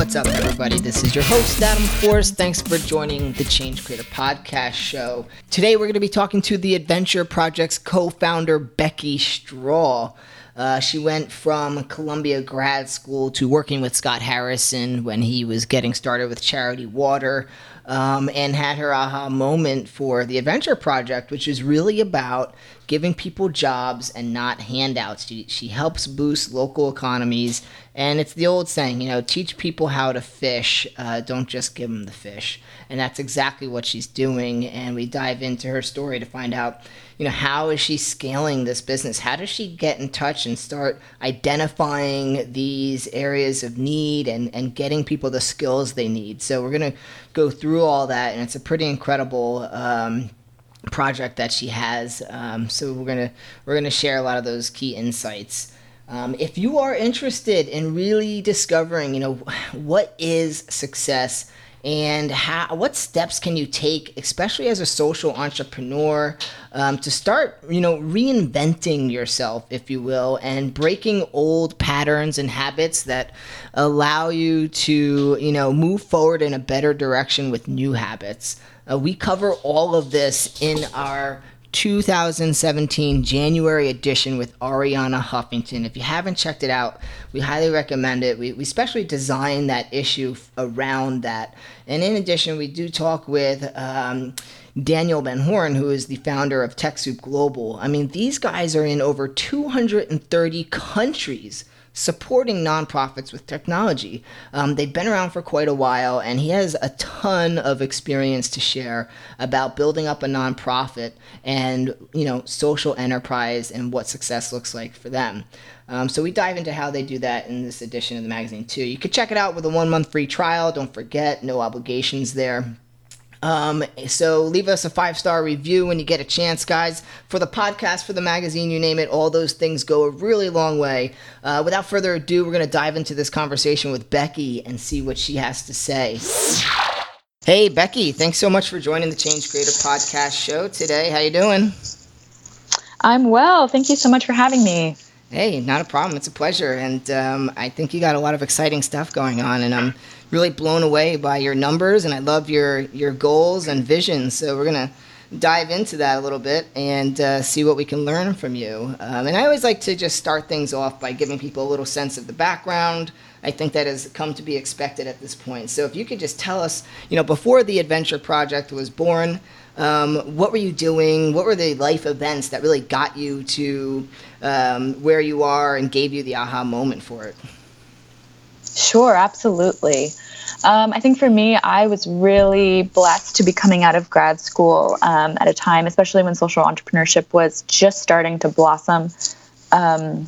What's up, everybody? This is your host, Adam Force. Thanks for joining the Change Creator Podcast show. Today, we're going to be talking to the Adventure Project's co founder, Becky Straw. Uh, she went from Columbia grad school to working with Scott Harrison when he was getting started with Charity Water um, and had her aha moment for the Adventure Project, which is really about giving people jobs and not handouts. She, she helps boost local economies. And it's the old saying, you know, teach people how to fish, uh, don't just give them the fish. And that's exactly what she's doing. And we dive into her story to find out, you know, how is she scaling this business? How does she get in touch and start identifying these areas of need and, and getting people the skills they need? So we're going to go through all that. And it's a pretty incredible. Um, project that she has. Um, so we're gonna we're gonna share a lot of those key insights. Um, if you are interested in really discovering, you know, what is success and how, what steps can you take, especially as a social entrepreneur, um, to start, you know, reinventing yourself, if you will, and breaking old patterns and habits that allow you to, you know, move forward in a better direction with new habits. Uh, we cover all of this in our 2017 January edition with Arianna Huffington. If you haven't checked it out, we highly recommend it. We, we especially designed that issue around that. And in addition, we do talk with um, Daniel Ben-Horin, who is the founder of TechSoup Global. I mean, these guys are in over 230 countries supporting nonprofits with technology. Um, they've been around for quite a while, and he has a ton of experience to share about building up a nonprofit and you know social enterprise and what success looks like for them. Um, so we dive into how they do that in this edition of the magazine too. You could check it out with a one month free trial. Don't forget, no obligations there. Um, so leave us a five star review when you get a chance, guys. For the podcast, for the magazine, you name it, all those things go a really long way. Uh, without further ado, we're going to dive into this conversation with Becky and see what she has to say. Hey, Becky, thanks so much for joining the Change Creator podcast show today. How you doing? I'm well. Thank you so much for having me. Hey, not a problem. It's a pleasure, and um, I think you got a lot of exciting stuff going on, and I'm really blown away by your numbers, and I love your your goals and visions. So we're gonna dive into that a little bit and uh, see what we can learn from you. Um, and I always like to just start things off by giving people a little sense of the background. I think that has come to be expected at this point. So if you could just tell us, you know, before the Adventure Project was born. Um, what were you doing? What were the life events that really got you to um, where you are and gave you the aha moment for it? Sure, absolutely. Um, I think for me, I was really blessed to be coming out of grad school um, at a time, especially when social entrepreneurship was just starting to blossom. Um,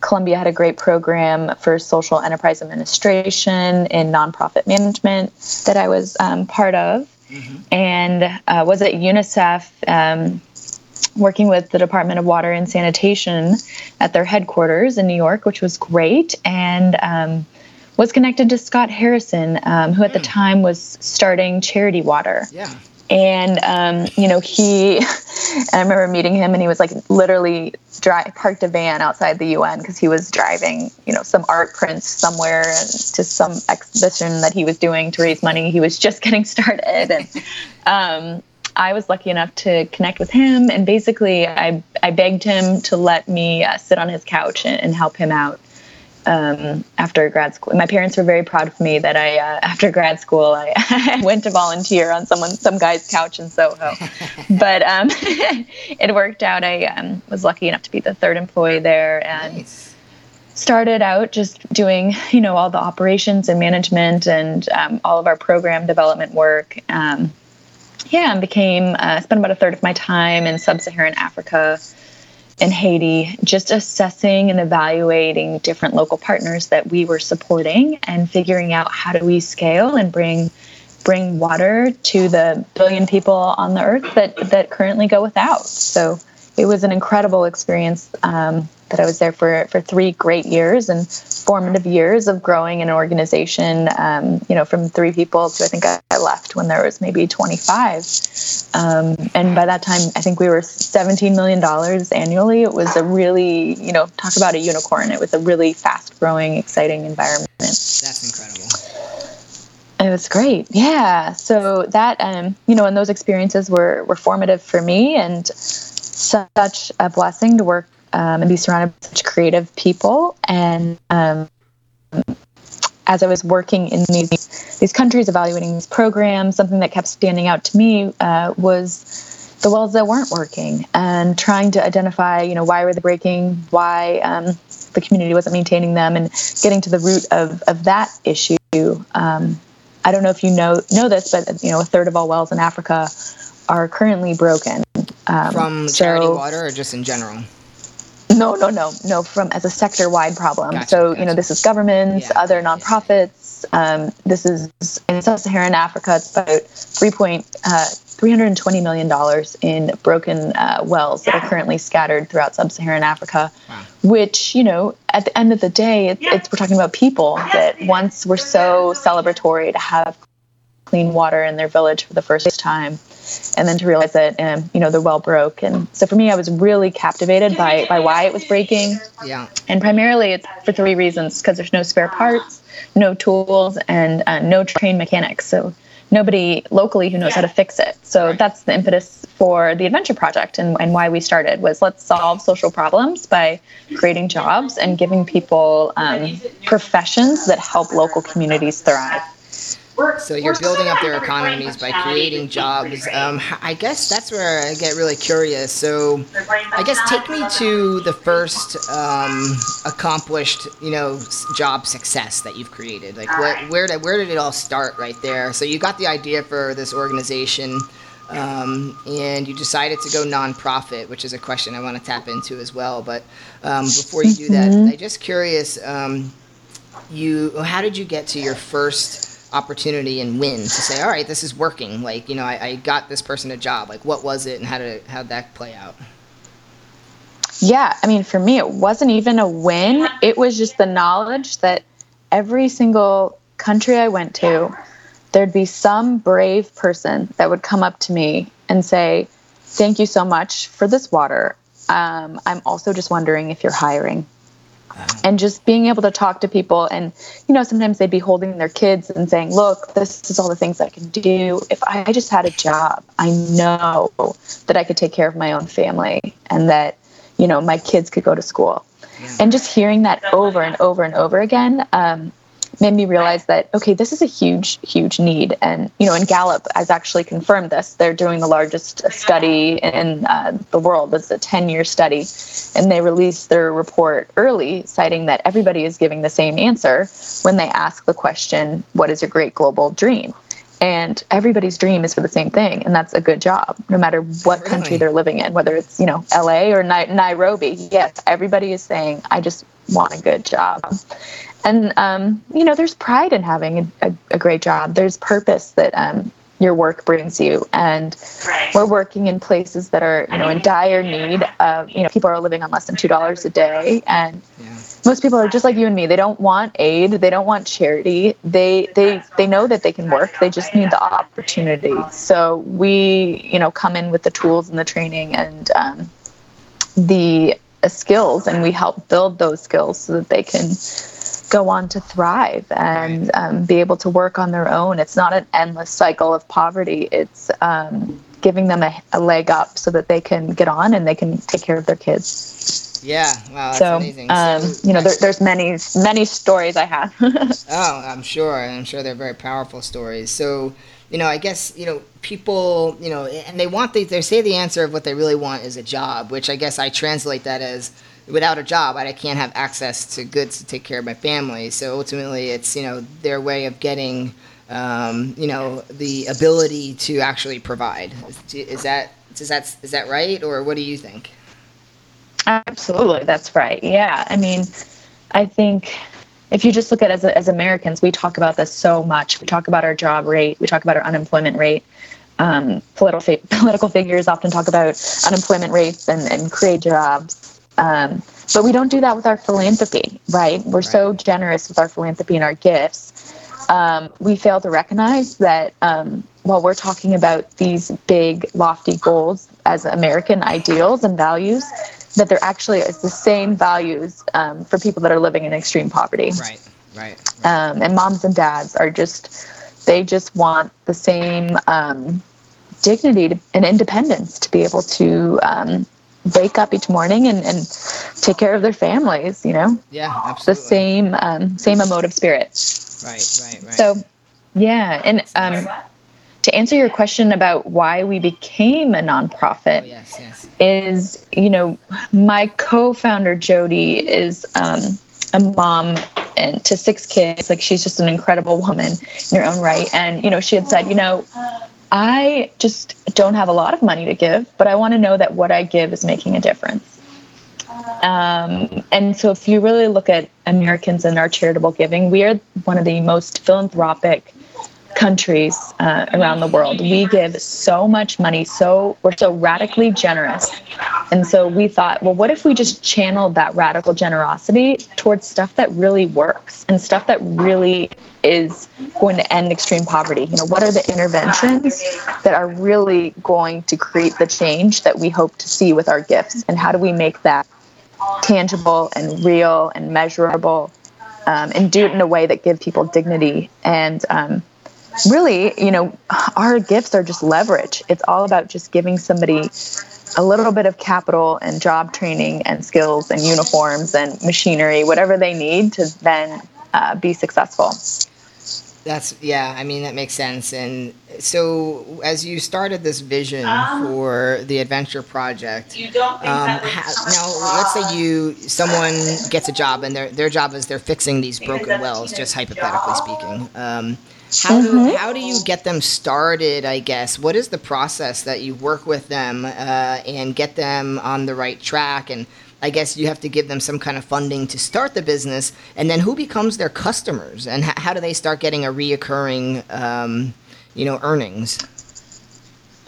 Columbia had a great program for social enterprise administration in nonprofit management that I was um, part of, mm-hmm. and uh, was at UNICEF um, working with the Department of Water and Sanitation at their headquarters in New York, which was great. And um, was connected to Scott Harrison, um, who at the hmm. time was starting Charity Water. Yeah. And um, you know he, I remember meeting him, and he was like literally dry, parked a van outside the UN because he was driving, you know, some art prints somewhere to some exhibition that he was doing to raise money. He was just getting started, and um, I was lucky enough to connect with him, and basically, I I begged him to let me uh, sit on his couch and, and help him out um, after grad school. My parents were very proud of me that I, uh, after grad school, I, I, went to volunteer on someone, some guy's couch in Soho. but um, it worked out. I um, was lucky enough to be the third employee there and nice. started out just doing, you know, all the operations and management and um, all of our program development work. Um, yeah, and became uh, spent about a third of my time in sub-Saharan Africa in Haiti, just assessing and evaluating different local partners that we were supporting and figuring out how do we scale and bring bring water to the billion people on the earth that, that currently go without. So it was an incredible experience um, that I was there for, for three great years and formative years of growing an organization, um, you know, from three people to I think I, left when there was maybe 25. Um, and by that time, I think we were $17 million annually. It was a really, you know, talk about a unicorn. It was a really fast growing, exciting environment. That's incredible. It was great. Yeah. So that, um, you know, and those experiences were, were formative for me and such a blessing to work um, and be surrounded by such creative people. And um, as I was working in these these countries, evaluating these programs, something that kept standing out to me uh, was the wells that weren't working, and trying to identify, you know, why were they breaking, why um, the community wasn't maintaining them, and getting to the root of of that issue. Um, I don't know if you know know this, but you know, a third of all wells in Africa are currently broken. Um, From charity so, water, or just in general? No, no, no, no. From as a sector-wide problem. Gotcha, so gotcha. you know, this is governments, yeah, other nonprofits. Um, this is in sub-Saharan Africa. It's about three point uh, three hundred and twenty million dollars in broken uh, wells that are currently scattered throughout sub-Saharan Africa. Wow. Which you know, at the end of the day, it's, it's we're talking about people that once were so celebratory to have clean water in their village for the first time and then to realize that um, you know the well broke. And so for me i was really captivated by by why it was breaking. Yeah. And primarily it's for three reasons because there's no spare parts no tools and uh, no trained mechanics. So nobody locally who knows how to fix it. So right. that's the impetus for the adventure project and, and why we started was let's solve social problems by creating jobs and giving people um, professions that help local communities thrive so you're building up their economies by creating jobs. Um, I guess that's where I get really curious. So I guess take me to the first um, accomplished, you know, job success that you've created. Like what, where did where did it all start? Right there. So you got the idea for this organization. Um, and you decided to go nonprofit, which is a question I want to tap into as well. But um, before you do that, mm-hmm. I'm just curious. Um, you, how did you get to your first opportunity and win to say, all right, this is working. Like, you know, I, I got this person a job. Like, what was it and how did, how that play out? Yeah, I mean, for me, it wasn't even a win. It was just the knowledge that every single country I went to, there'd be some brave person that would come up to me and say, Thank you so much for this water. Um, I'm also just wondering if you're hiring and just being able to talk to people and you know sometimes they'd be holding their kids and saying look this is all the things i can do if i just had a job i know that i could take care of my own family and that you know my kids could go to school yeah. and just hearing that over and over and over again um, made me realize that okay this is a huge huge need. And you know and gallup has actually confirmed this. They're doing the largest study in uh, the world. It's a 10 year study. And they released their report early citing that everybody is giving the same answer when they ask the question what is your great global dream and everybody's dream is for the same thing and that's a good job no matter what really? country they're living in whether it's you know la or nairobi. Yes everybody is saying i just want a good job. And um, you know there's pride in having a, a great job. There's purpose that um, your work brings you. And right. we're working in places that are you know in dire need of you know people are living on less than two dollars a day. And yeah. most people are just like you and me. They don't want aid. They don't want charity. They they they know that they can work. They just need the opportunity. So we you know come in with the tools and the training and um, the skills and we help build those skills so that they can go on to thrive and um, be able to work on their own. It's not an endless cycle of poverty. It's um, giving them a, a, leg up so that they can get on and they can take care of their kids. Yeah, wow, that's so, amazing. Um, you know, there, there's many, many stories I have. oh, I'm sure. I'm sure they're very powerful stories. So, you know, I guess, you know, people, you know, and they want, the, they say the answer of what they really want is a job, which I guess I translate that as, without a job, I can't have access to goods to take care of my family. So ultimately, it's you know their way of getting um, you know the ability to actually provide. Is that is that is that right, or what do you think? Absolutely, that's right. Yeah, I mean, I think if you just look at as, as Americans, we talk about this so much. We talk about our job rate, we talk about our unemployment rate. Um, political political figures often talk about unemployment rates and, and create jobs. Um, but we don't do that with our philanthropy, right? We're right. so generous with our philanthropy and our gifts. Um, we fail to recognize that um, while we're talking about these big, lofty goals as American ideals and values, that there actually is the same values um, for people that are living in extreme poverty. Right, right. right. Um, and moms and dads are just, they just want the same um, dignity to, and independence to be able to um, wake up each morning and, and take care of their families, you know? Yeah, absolutely. The same, um, same emotive spirit. Right, right, right. So, yeah. And um, to answer your question about why we became a nonprofit, oh, yes, yes. is, you know, my co founder, Jody, is um, a mom and to six kids. Like, she's just an incredible woman in her own right. And, you know, she had said, you know, I just don't have a lot of money to give, but I want to know that what I give is making a difference. Um, and so, if you really look at Americans and our charitable giving, we are one of the most philanthropic countries uh, around the world. We give so much money, so we're so radically generous. And so we thought, well, what if we just channeled that radical generosity towards stuff that really works and stuff that really is going to end extreme poverty? You know, what are the interventions that are really going to create the change that we hope to see with our gifts? And how do we make that tangible and real and measurable um, and do it in a way that give people dignity and um, really, you know, our gifts are just leverage. It's all about just giving somebody a little bit of capital and job training and skills and uniforms and machinery, whatever they need to then uh, be successful. That's yeah. I mean that makes sense. And so, as you started this vision um, for the adventure project, you don't think um, that ha- now let's say you someone gets a job and their their job is they're fixing these broken wells, just hypothetically speaking. Um, how do mm-hmm. how do you get them started? I guess what is the process that you work with them uh, and get them on the right track? And I guess you have to give them some kind of funding to start the business, and then who becomes their customers, and h- how do they start getting a reoccurring, um, you know, earnings?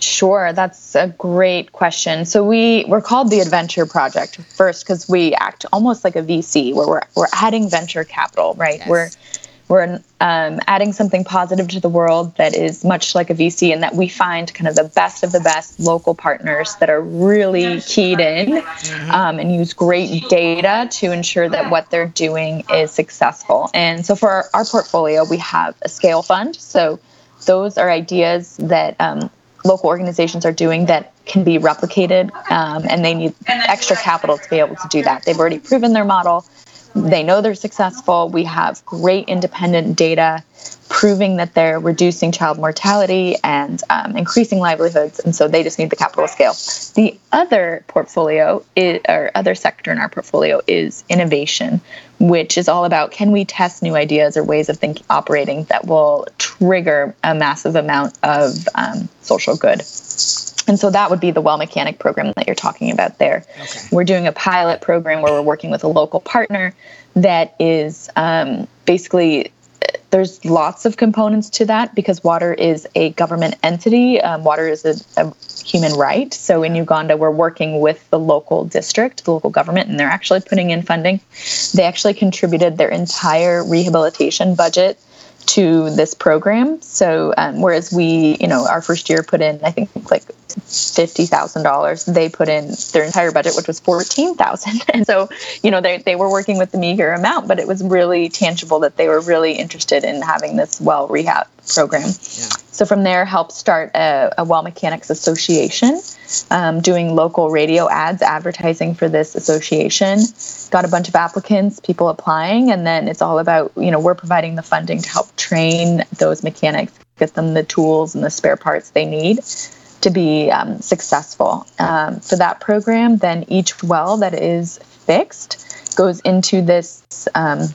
Sure, that's a great question. So we we're called the Adventure Project first because we act almost like a VC, where we're we're adding venture capital, right? Yes. We're we're um, adding something positive to the world that is much like a VC, and that we find kind of the best of the best local partners that are really keyed in mm-hmm. um, and use great data to ensure that what they're doing is successful. And so for our, our portfolio, we have a scale fund. So those are ideas that um, local organizations are doing that can be replicated, um, and they need extra capital to be able to do that. They've already proven their model they know they're successful. We have great independent data proving that they're reducing child mortality and um, increasing livelihoods, and so they just need the capital scale. The other portfolio, is, or other sector in our portfolio, is innovation, which is all about can we test new ideas or ways of thinking, operating that will trigger a massive amount of um, social good. And so that would be the well mechanic program that you're talking about there. Okay. We're doing a pilot program where we're working with a local partner that is um, basically there's lots of components to that because water is a government entity. Um, water is a, a, human right. So in Uganda, we're working with the local district, the local government, and they're actually putting in funding. They actually contributed their entire rehabilitation budget to this program. So um, whereas we, you know, our first year put in, I think like fifty thousand dollars, they put in their entire budget, which was fourteen thousand. And so, you know, they they were working with the meager amount, but it was really tangible that they were really interested in having this well rehab program. Yeah. So from there, helped start a, a Well Mechanics Association um, doing local radio ads, advertising for this association. Got a bunch of applicants, people applying, and then it's all about, you know, we're providing the funding to help train those mechanics, get them the tools and the spare parts they need to be um, successful. Um, for that program, then each well that is fixed goes into this um,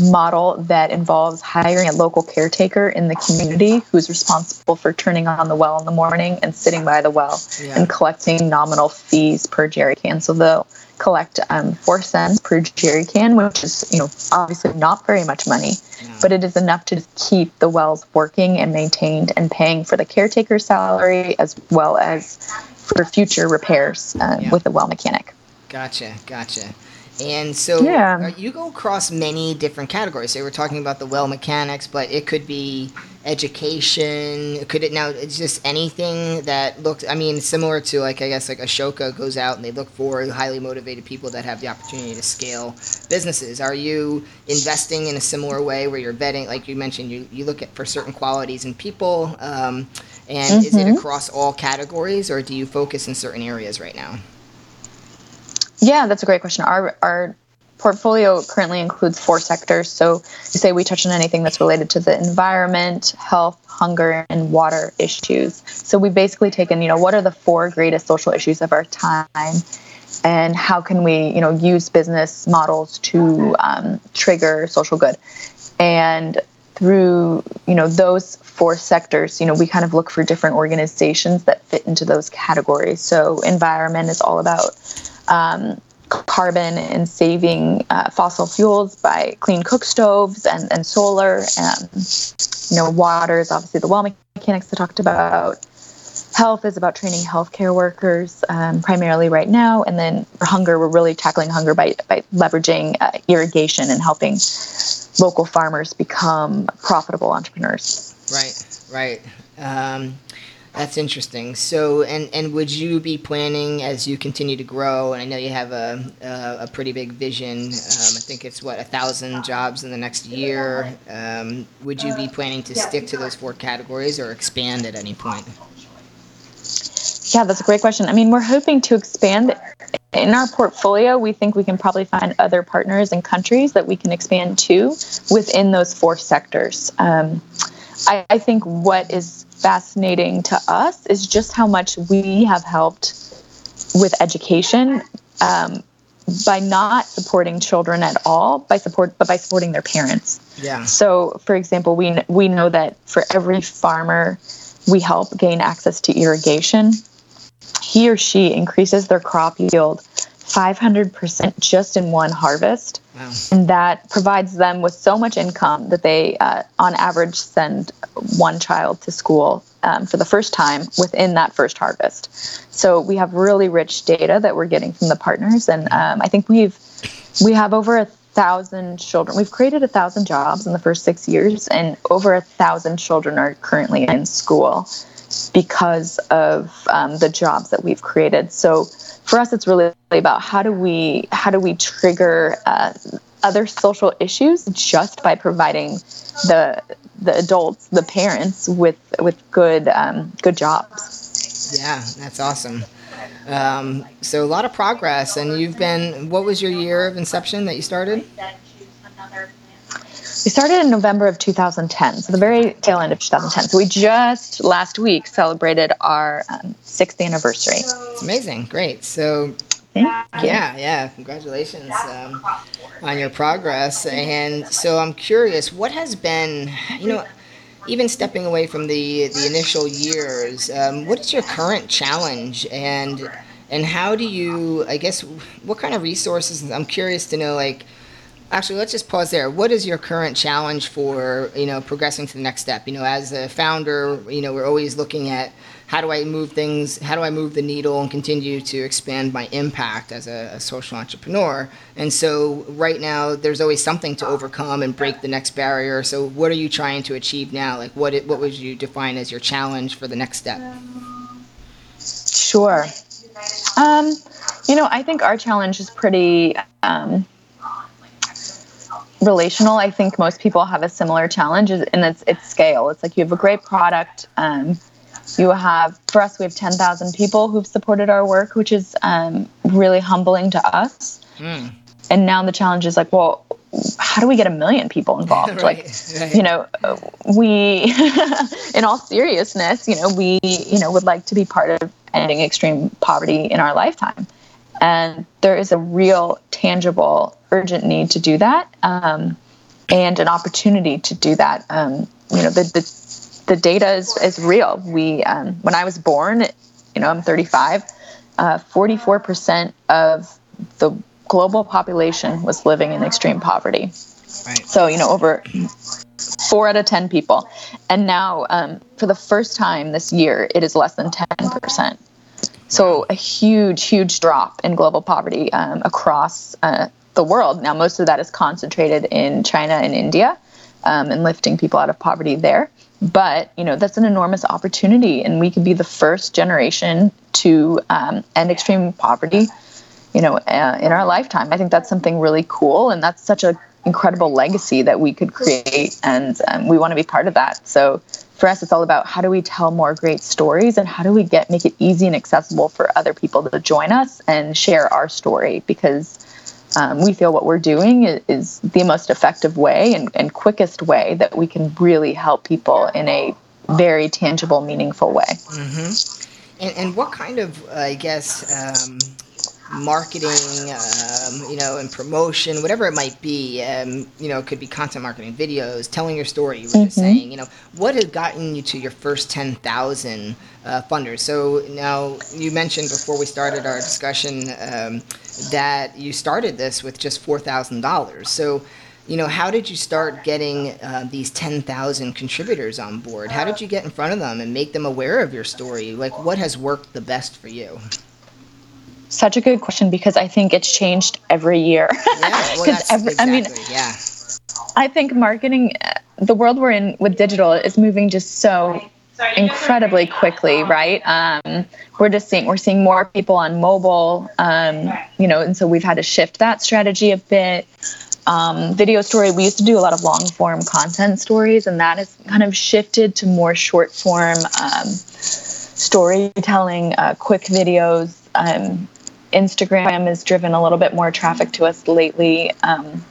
model that involves hiring a local caretaker in the community who's responsible for turning on the well in the morning and sitting by the well yeah. and collecting nominal fees per jerry can. So they'll collect um, four cents per jerry can, which is, you know, obviously not very much money, yeah. but it is enough to keep the wells working and maintained and paying for the caretaker's salary as well as for future repairs uh, yeah. with the well mechanic. Gotcha, gotcha. And so yeah. Uh, you go across many different categories. So we're talking about the well mechanics, but it could be education. Could it now? It's just anything that looks. I mean, similar to like I guess like Ashoka goes out and they look for highly motivated people that have the opportunity to scale businesses. Are you investing in a similar way where you're vetting, like you mentioned, you you look at for certain qualities in people, um, and mm-hmm. is it mm-hmm. across all categories, or do you focus in certain areas right now? Yeah, that's a great question. Our our portfolio currently includes four sectors. So you say we touch on anything that's related to the environment, health, hunger, and water issues. So we've basically taken, you know, what are the four greatest social issues of our time, and how can we, you know, use business models to um, trigger social good, and through you know those four sectors you know we kind of look for different organizations that fit into those categories so environment is all about um, carbon and saving uh, fossil fuels by clean cook stoves and, and solar. And, you know, water is obviously the well mechanics I talked about. Health is about training healthcare workers um, primarily right now. And then hunger, we're really tackling hunger by, by leveraging uh, irrigation and helping local farmers become profitable entrepreneurs. Right, right. Um, that's interesting. So, and and would you be planning as you continue to grow? And I know you have a a, a pretty big vision. Um, I think it's what a thousand jobs in the next year. Um, would you be planning to stick to those four categories or expand at any point? Yeah, that's a great question. I mean, we're hoping to expand in our portfolio. We think we can probably find other partners and countries that we can expand to within those four sectors. Um, I, I think what is fascinating to us is just how much we have helped with education um, by not supporting children at all, by support, but by supporting their parents. Yeah. So, for example, we we know that for every farmer we help gain access to irrigation, he or she increases their crop yield 500% just in one harvest. Wow. And that provides them with so much income that they, uh, on average, send one child to school um, for the first time within that first harvest. So we have really rich data that we're getting from the partners. And um, I think we've, we have over a thousand children. We've created a thousand jobs in the first six years, and over a thousand children are currently in school because of um, the jobs that we've created. So for us, it's really about how do we how do we trigger uh, other social issues just by providing the the adults, the parents, with with good um, good jobs. Yeah, that's awesome. Um, so a lot of progress, and you've been. What was your year of inception that you started? We started in November of 2010, so the very tail end of 2010. So we just last week celebrated our um, sixth anniversary. It's amazing, great. So yeah, yeah, congratulations um, on your progress. And so I'm curious, what has been, you know, even stepping away from the the initial years, um, what is your current challenge and and how do you, I guess, what kind of resources? I'm curious to know, like Actually, let's just pause there. What is your current challenge for you know progressing to the next step? You know, as a founder, you know we're always looking at how do I move things, how do I move the needle and continue to expand my impact as a, a social entrepreneur. And so right now, there's always something to overcome and break the next barrier. So what are you trying to achieve now? Like what it, what would you define as your challenge for the next step? Sure. Um, you know, I think our challenge is pretty. Um, relational i think most people have a similar challenge and it's it's scale it's like you have a great product um, you have for us we have 10000 people who've supported our work which is um, really humbling to us mm. and now the challenge is like well how do we get a million people involved right, like right. you know we in all seriousness you know we you know would like to be part of ending extreme poverty in our lifetime and there is a real tangible urgent need to do that um, and an opportunity to do that. Um, you know, the, the, the data is, is real. We, um, when I was born, you know, I'm 35, uh, 44% of the global population was living in extreme poverty. Right. So, you know, over four out of 10 people. And now, um, for the first time this year, it is less than 10%. So, a huge, huge drop in global poverty um, across uh, the world. Now, most of that is concentrated in China and India um, and lifting people out of poverty there. But, you know, that's an enormous opportunity, and we could be the first generation to um, end extreme poverty, you know, uh, in our lifetime. I think that's something really cool, and that's such an incredible legacy that we could create, and um, we want to be part of that. So, for us, it's all about how do we tell more great stories, and how do we get make it easy and accessible for other people to join us and share our story because um, we feel what we're doing is, is the most effective way and, and, quickest way that we can really help people in a very tangible, meaningful way. Mm-hmm. And, and, what kind of, I guess, um, marketing, um, you know, and promotion, whatever it might be, um, you know, it could be content marketing, videos, telling your story. You were mm-hmm. just saying, you know, what has gotten you to your first ten thousand uh, funders? So now you mentioned before we started our discussion um, that you started this with just four thousand dollars. So you know, how did you start getting uh, these 10,000 contributors on board? How did you get in front of them and make them aware of your story? Like, what has worked the best for you? Such a good question because I think it's changed every year. Yeah, well, every, exactly, I mean, yeah. I think marketing, the world we're in with digital is moving just so incredibly quickly, right? Um, we're just seeing we're seeing more people on mobile, um, you know, and so we've had to shift that strategy a bit. Um, video story, we used to do a lot of long form content stories, and that has kind of shifted to more short form um, storytelling, uh, quick videos. Um, Instagram has driven a little bit more traffic to us lately. Um,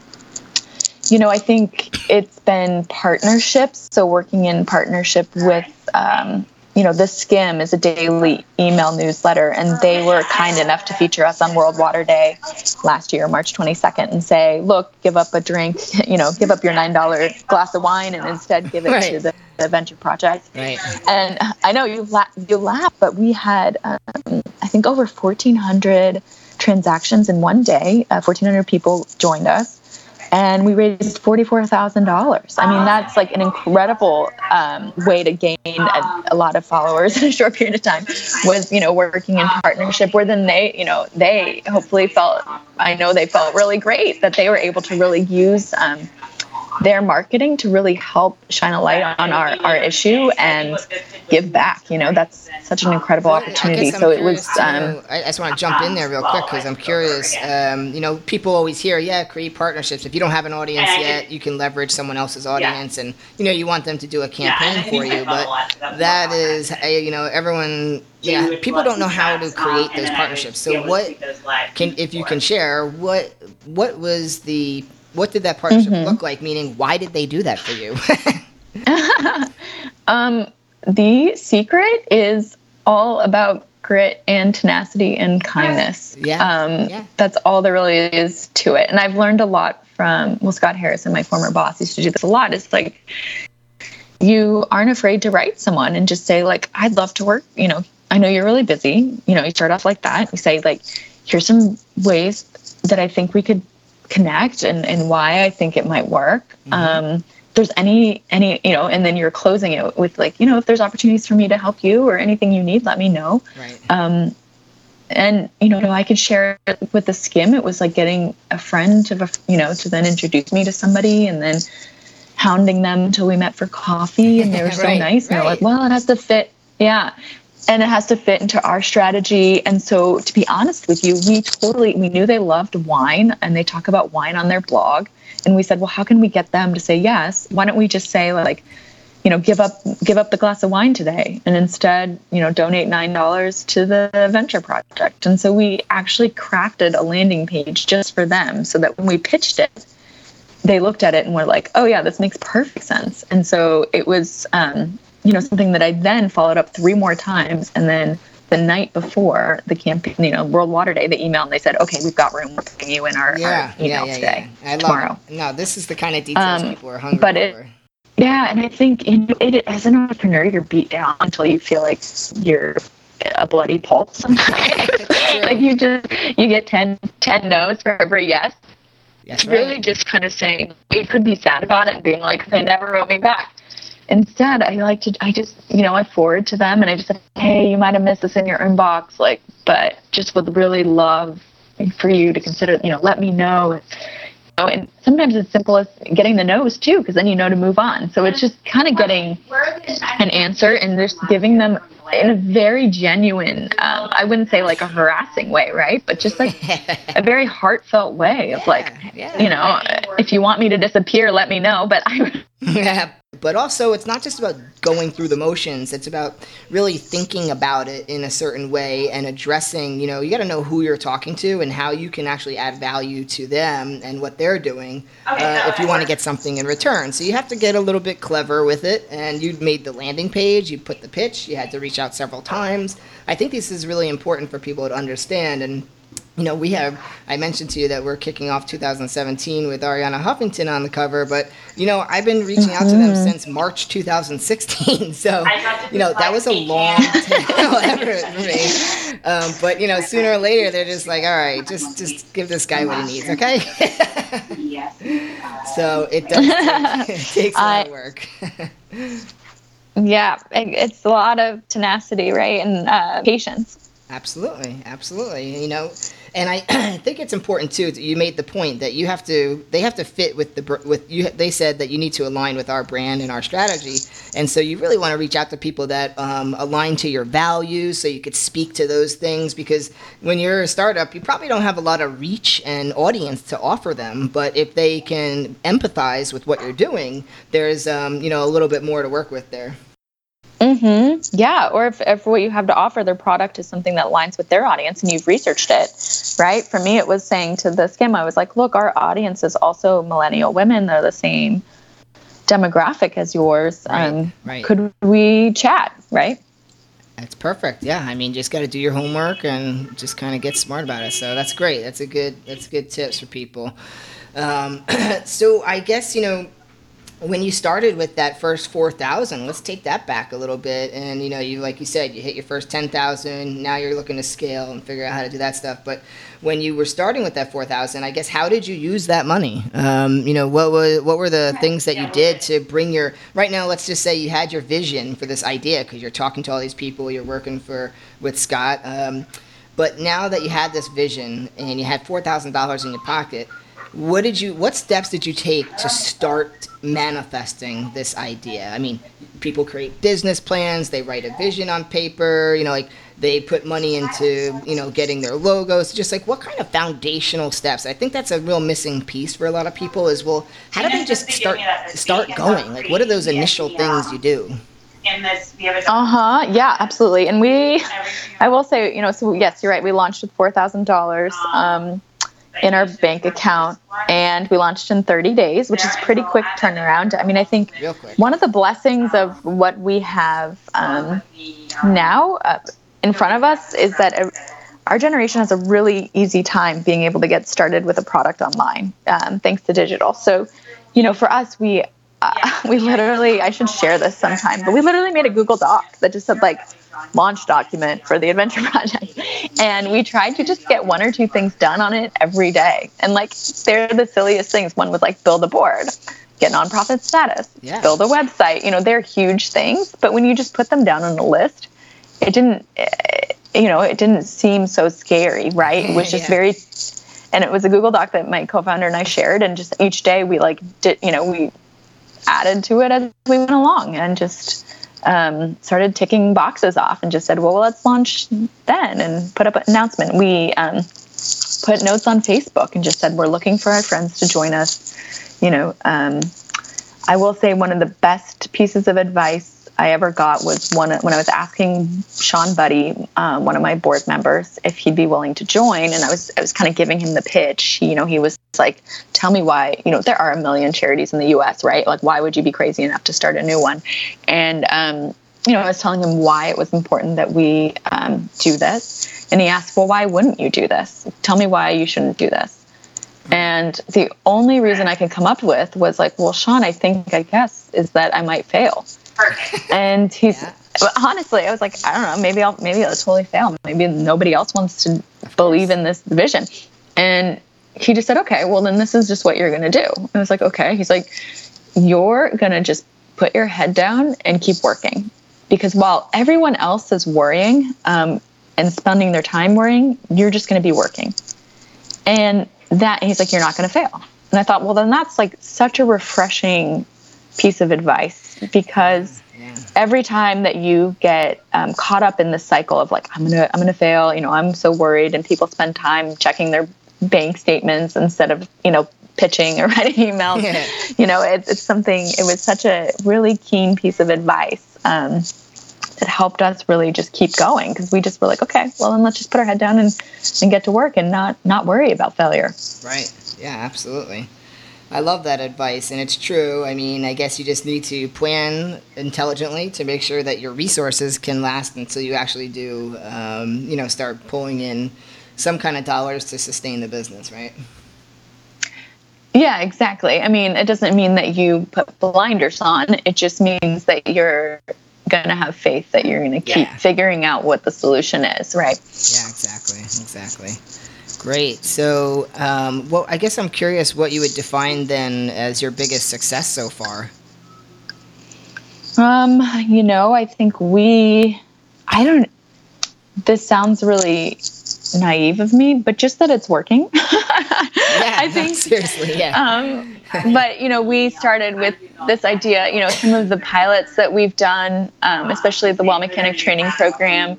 you know, I think it's been partnerships. So working in partnership with, um, you know, the Skimm is a daily email newsletter, and they were kind enough to feature us on World Water Day last year, March 22nd, and say, look, give up a drink, you know, give up your $9 glass of wine and instead give it right. to the the venture project. Right. And I know you la- you laugh, but we had um, I think over 1,400 transactions in one day. Uh, 1,400 people joined us. And we raised forty-four thousand dollars. I mean, that's like an incredible um, way to gain a, a, lot of followers in a short period of time. Was you know working in partnership, where then they you know they hopefully felt I know they felt really great that they were able to really use um, their marketing to really help shine a light on our, our issue and give back. You know, that's such an incredible opportunity. So it was. Um, I just want to jump in there real quick because I'm curious. Um, you know, people always hear, yeah, create partnerships. If you don't have an audience yet, you can leverage someone else's audience, and you know, you want them to do a campaign for you. But that is, you know, everyone yeah people don't know how to create those partnerships so what can if you can share what what was the what did that partnership mm-hmm. look like? Meaning, why did they do that for you? um, the secret is all about grit and tenacity and kindness. Yeah. Um, yeah. That's all there really is to it. And I've learned a lot from, well, Scott Harrison, my former boss, used to do this a lot. It's like, you aren't afraid to write someone and just say, like, I'd love to work. You know, I know you're really busy. You know, you start off like that. You say, like, here's some ways that I think we could connect and, and why I think it might work. Mm-hmm. Um, there's any any you know and then you're closing it with like you know if there's opportunities for me to help you or anything you need let me know right. um, and you know i could share it with the Skimm it was like getting a friend to you know to then introduce me to somebody and then hounding them until we met for coffee and they were so right, nice and right. they're like well it has to fit yeah and it has to fit into our strategy. And so to be honest with you we totally we knew they loved wine and they talk about wine on their blog. And we said well how can we get them to say yes? Why don't we just say like you know give up give up the glass of wine today and instead you know donate nine dollars to the venture project. And so we actually crafted a landing page just for them so that when we pitched it they looked at it and were like oh yeah this makes perfect sense. And so it was um, you know something that I then followed up three more times and then the night before the campaign, you know, World Water Day, they emailed and they said, "Okay, we've got room. We're putting you in our, Yeah, our email yeah, yeah, today, yeah. I love tomorrow." it. No, this is the kind of details Um, people are hungry but it- for. Yeah, and I think in, it, as an entrepreneur, you're beat down until you feel like you're a bloody pulp sometimes. like you just you get 10, 10 no's for every yes. That's Really right. just kind of saying you could be sad about it and being like they never wrote me back. Instead, I like to I just you know I forward to them and I just said, hey, you might have missed this in your inbox, like, but just would really love for you to consider, you know, let me know. You know, and sometimes it's simple as getting the no's too, because then you know to move on. So it's just kind of getting an answer and just giving them in a very genuine, um, I wouldn't say like a harassing way, right? But just like a very heartfelt way of like, yeah. you know, if you want me to disappear, let me know. But I, Yeah, but also it's not just about going through the motions. It's about really thinking about it in a certain way and addressing. You know, you got to know who you're talking to and how you can actually add value to them and what they're doing uh, if you want to get something in return. So you have to get a little bit clever with it. And you made the landing page, you put the pitch, you had to reach out several times. I think this is really important for people to understand and you know, we have, I mentioned to you that we're kicking off 2017 with Arianna Huffington on the cover, but, you know, I've been reaching out to them since March 2016. So, you know, that was a long time ever for me. Um, but, you know, sooner or later, they're just like, all right, just, just give this guy what he needs, okay? so it does take, it takes a lot of work. yeah, it's a lot of tenacity, right? And uh, patience. Absolutely, absolutely. You know, and I, I think it's important too. that You made the point that you have to, they have to fit with the with you. They said that you need to align with our brand and our strategy, and so you really want to reach out to people that um, align to your values, so you could speak to those things. Because when you're a startup, you probably don't have a lot of reach and audience to offer them, but if they can empathize with what you're doing, there's um, you know a little bit more to work with there. Hmm Yeah, or if, if what you have to offer, their product is something that aligns with their audience and you've researched it, right? For me, it was saying to the Skimm, I was like, look, our audience is also millennial women. They're the same demographic as yours. Right, um, right. Could we chat, right? That's perfect. Yeah, I mean, just got to do your homework and just kind of get smart about it. So that's great. That's a good. That's good tips for people. Um, so I guess you know when you started with that first four thousand. Let's take that back a little bit. And you know, you like you said, you hit your first ten thousand. Now you're looking to scale and figure out how to do that stuff. But when you were starting with that four thousand, I guess how did you use that money? Um, you know, what was what were the things that you did to bring your right now? Let's just say you had your vision for this idea because you're talking to all these people, you're working for with Scott. Um, but now that you had this vision and you had four thousand dollars in your pocket, what did you? What steps did you take to start manifesting this idea? I mean, people create business plans, they write a vision on paper. You know, like they put money into you know getting their logos. Just like what kind of foundational steps? I think that's a real missing piece for a lot of people. Is well, how do they just start start going? Like, what are those initial things you do? in this we have a Uh huh. Yeah, absolutely. And we, I will say, you know, so yes, you're right. We launched with four thousand dollars um, in our bank account, and we launched in 30 days, which is pretty quick turnaround. I mean, I think one of the blessings of what we have um, now uh, in front of us is that. uh our generation has a really easy time being able to get started with a product online, um, thanks to digital. So, you know, for us, we uh, we literally I should share this sometime, but we literally made a Google Doc that just said like launch document for the adventure project, and we tried to just get one or two things done on it every day. And like they're the silliest things. One was like build a board. Get nonprofit status, Yeah. build a website. You know, they're huge things, but when you just put them down on a list, it didn't eh, you know it didn't seem so scary right it was just Yeah. very and it was a google doc that my co-founder and i shared and just each day we like did you know we added to it as we went along and just um, started ticking boxes off and just said well let's launch then and put up an announcement. We um, put notes on facebook and just said we're looking for our friends to join us. You know um, I will say one of the best pieces of advice I ever got was one when I was asking Sean Buddy, um, one of my board members, if he'd be willing to join, and I was I was kind of giving him the pitch. You know, he was like, "Tell me why." You know, there are a million charities in the U.S., right? Like, why would you be crazy enough to start a new one? And um, you know, I was telling him why it was important that we um, do this. And he asked, Well, why wouldn't you do this? Tell me why you shouldn't do this. And the only reason I could come up with was like, Well, Sean, I think, I guess, is that I might fail. And he's, yeah. honestly, I was like, I don't know, maybe I'll, maybe I'll totally fail. Maybe nobody else wants to believe in this vision. And he just said, Okay, well, then this is just what you're going to do. And I was like, Okay. He's like, You're going to just put your head down and keep working because while everyone else is worrying um, and spending their time worrying, you're just going to be working. And that, and he's like, you're not going to fail. And I thought, well, then that's like such a refreshing piece of advice because every time that you get um, caught up in this cycle of like, I'm to, I'm to fail, you know, I'm so worried and people spend time checking their bank statements instead of, you know, pitching or writing emails. Yeah. You know, it, it's something, it was such a really keen piece of advice um, that helped us really just keep going because we just were like, okay, well, then let's just put our head down and, and get to work and not, not worry about failure. Right. Yeah, absolutely. I love that advice, and it's true. I mean, I guess you just need to plan intelligently to make sure that your resources can last until you actually do, um, you know, start pulling in some kind of dollars to sustain the business, right? Yeah, exactly. I mean, it doesn't mean that you put blinders on. It just means that you're going to have faith that you're going to keep yeah. figuring out what the solution is, right? Yeah, exactly. Exactly. Great. So, um, well, I guess I'm curious what you would define then as your biggest success so far. Um, you know, I think we, I don't, this sounds really naive of me, but just that it's working. yeah, I think seriously, yeah. Um, but you know, we started with this idea. You know, some of the pilots that we've done, um, especially the well mechanic training program.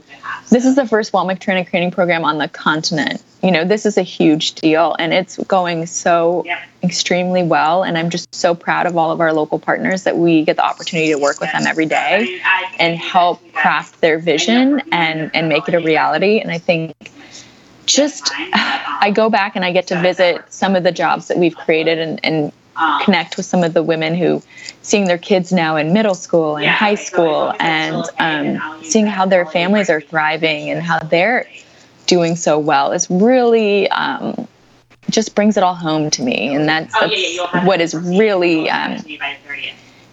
This is the first well mechanic training program on the continent. You know, this is a huge deal, and it's going so extremely well. And I'm just so proud of all of our local partners that we get the opportunity to work with them every day and help craft their vision and and make it a reality. And I think just I go back and I get to visit some of the jobs that we've created and, and connect with some of the women who seeing their kids now in middle school and high school and um, seeing how their families are thriving and how they're doing so well is really um, just brings it all home to me. And that's, that's what is really um,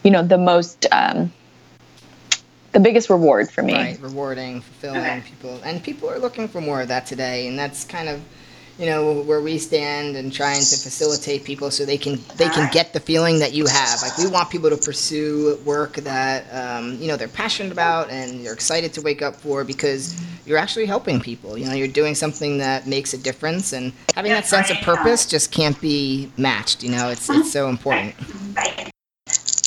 you know the most um, the biggest reward for me. Right, rewarding, fulfilling people, and people are looking for more of that today, and that's kind of you know where we stand and trying to facilitate people so they can they can get the feeling that you have. Like we want people to pursue work that um, you know they're passionate about and you're excited to wake up for because you're actually helping people. You know you're doing something that makes a difference and having that sense of purpose just can't be matched you know? It's it's so important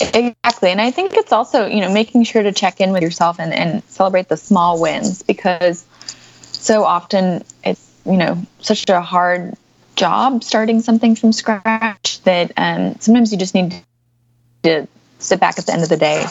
Exactly. And I think it's also, you know, making sure to check in with yourself and, and celebrate the small wins because so often it's, you know, such a hard job starting something from scratch that um, sometimes you just need to sit back at the end of the day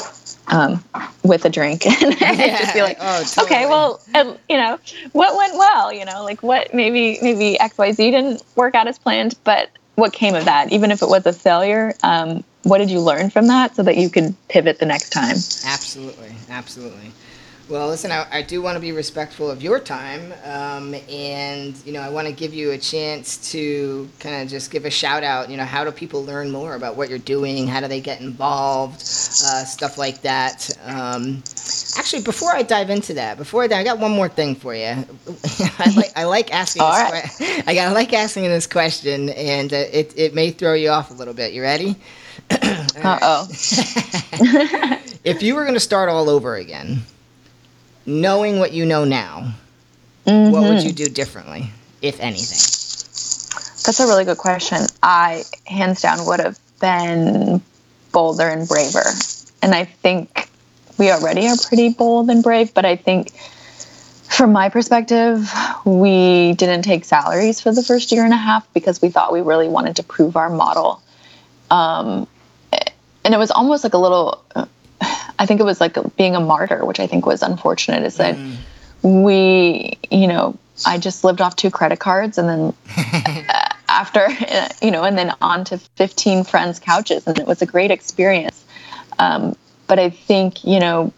um, with a drink and yeah. just be like, oh, totally. okay, well, you know, what went well? You know, like what maybe maybe X Y Z didn't work out as planned, but what came of that? Even if it was a failure, um, what did you learn from that so that you could pivot the next time? Absolutely, absolutely. Well, listen, I, I do want to be respectful of your time, um, and you know, I want to give you a chance to kind of just give a shout out. You know, how do people learn more about what you're doing? How do they get involved? Uh, stuff like that. Um, actually, before I dive into that, before I, dive, I got one more thing for you. I like I like asking. All right. Que- I got I like asking this question, and uh, it it may throw you off a little bit. You ready? Uh oh. if you were going to start all over again, knowing what you know now, mm-hmm. what would you do differently, if anything? That's a really good question. I, hands down, would have been bolder and braver. And I think we already are pretty bold and brave, but I think from my perspective, we didn't take salaries for the first year and a half because we thought we really wanted to prove our model um, and it was almost like a little i think it was like being a martyr which i think was unfortunate is that mm. we you know i just lived off two credit cards and then after you know and then on to 15 friends couches and it was a great experience um, but i think you know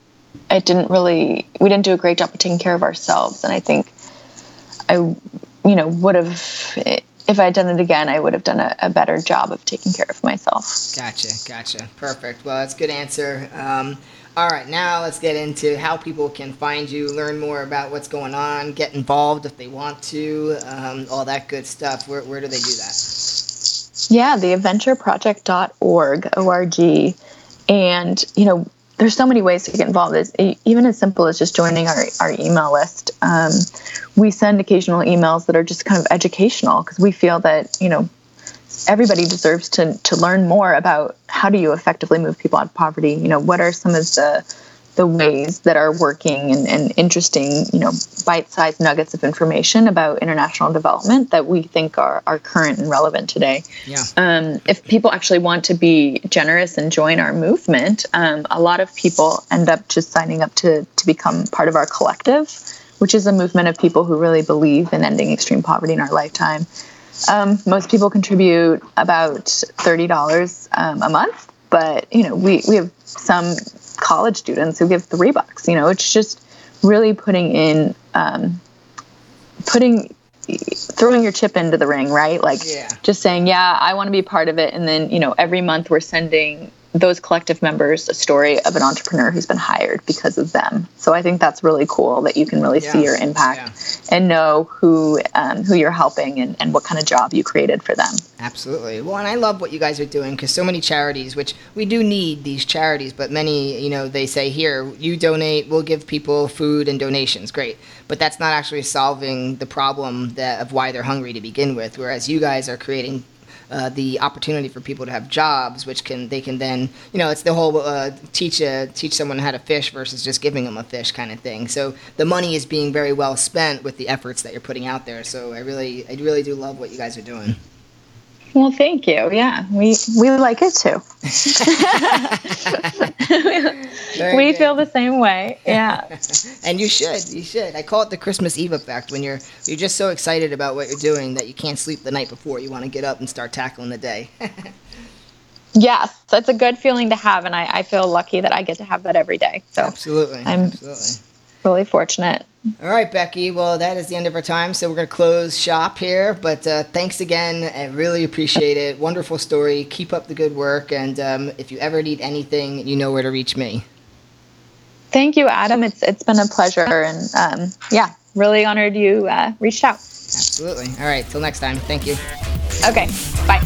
it didn't really we didn't do a great job of taking care of ourselves and i think i you know would have if i'd done it again i would have done a, a better job of taking care of myself. Gotcha gotcha. Perfect. Well that's a good answer. Um, all right now let's get into how people can find you learn more about what's going on get involved if they want to um, all that good stuff. Where, where do they do that? Yeah the adventureproject.org org and you know there's so many ways to get involved. It's even as simple as just joining our, our email list. Um, we send occasional emails that are just kind of educational because we feel that, you know, everybody deserves to, to learn more about how do you effectively move people out of poverty. You know, what are some of the the ways that are working and, and interesting, you know, bite-sized nuggets of information about international development that we think are, are current and relevant today. Yeah. Um, if people actually want to be generous and join our movement, um, a lot of people end up just signing up to, to become part of our collective, which is a movement of people who really believe in ending extreme poverty in our lifetime. Um, most people contribute about $30 um, a month, but, you know, we, we have some college students who give three bucks. You know, it's just really putting in, um, putting, throwing your chip into the ring, right? Like yeah. just saying, yeah, I want to be part of it. And then, you know, every month we're sending those collective members a story of an entrepreneur who's been hired because of them. So I think that's really cool that you can really yeah. see your impact yeah. and know who um, who you're helping and, and what kind of job you created for them. Absolutely. Well, and I love what you guys are doing because so many charities, which we do need these charities, but many, you know, they say here, you donate, we'll give people food and donations. Great. But that's not actually solving the problem that, of why they're hungry to begin with. Whereas you guys are creating uh, the opportunity for people to have jobs, which can they can then you know it's the whole uh, teach a, teach someone how to fish versus just giving them a fish kind of thing. So the money is being very well spent with the efforts that you're putting out there. So I really I really do love what you guys are doing. Well, thank you. Yeah, we we like it too. we good. feel the same way. Yeah. and you should. You should. I call it the Christmas Eve effect when you're you're just so excited about what you're doing that you can't sleep the night before. You want to get up and start tackling the day. yes, that's a good feeling to have, and I, I feel lucky that I get to have that every day. So absolutely, I'm absolutely really fortunate. All right, Becky. Well, that is the end of our time, so we're going to close shop here. But uh, thanks again. I really appreciate it. Wonderful story. Keep up the good work. And um, if you ever need anything, you know where to reach me. Thank you, Adam. It's it's been a pleasure, and um, yeah, really honored you uh, reached out. Absolutely. All right. Till next time. Thank you. Okay. Bye.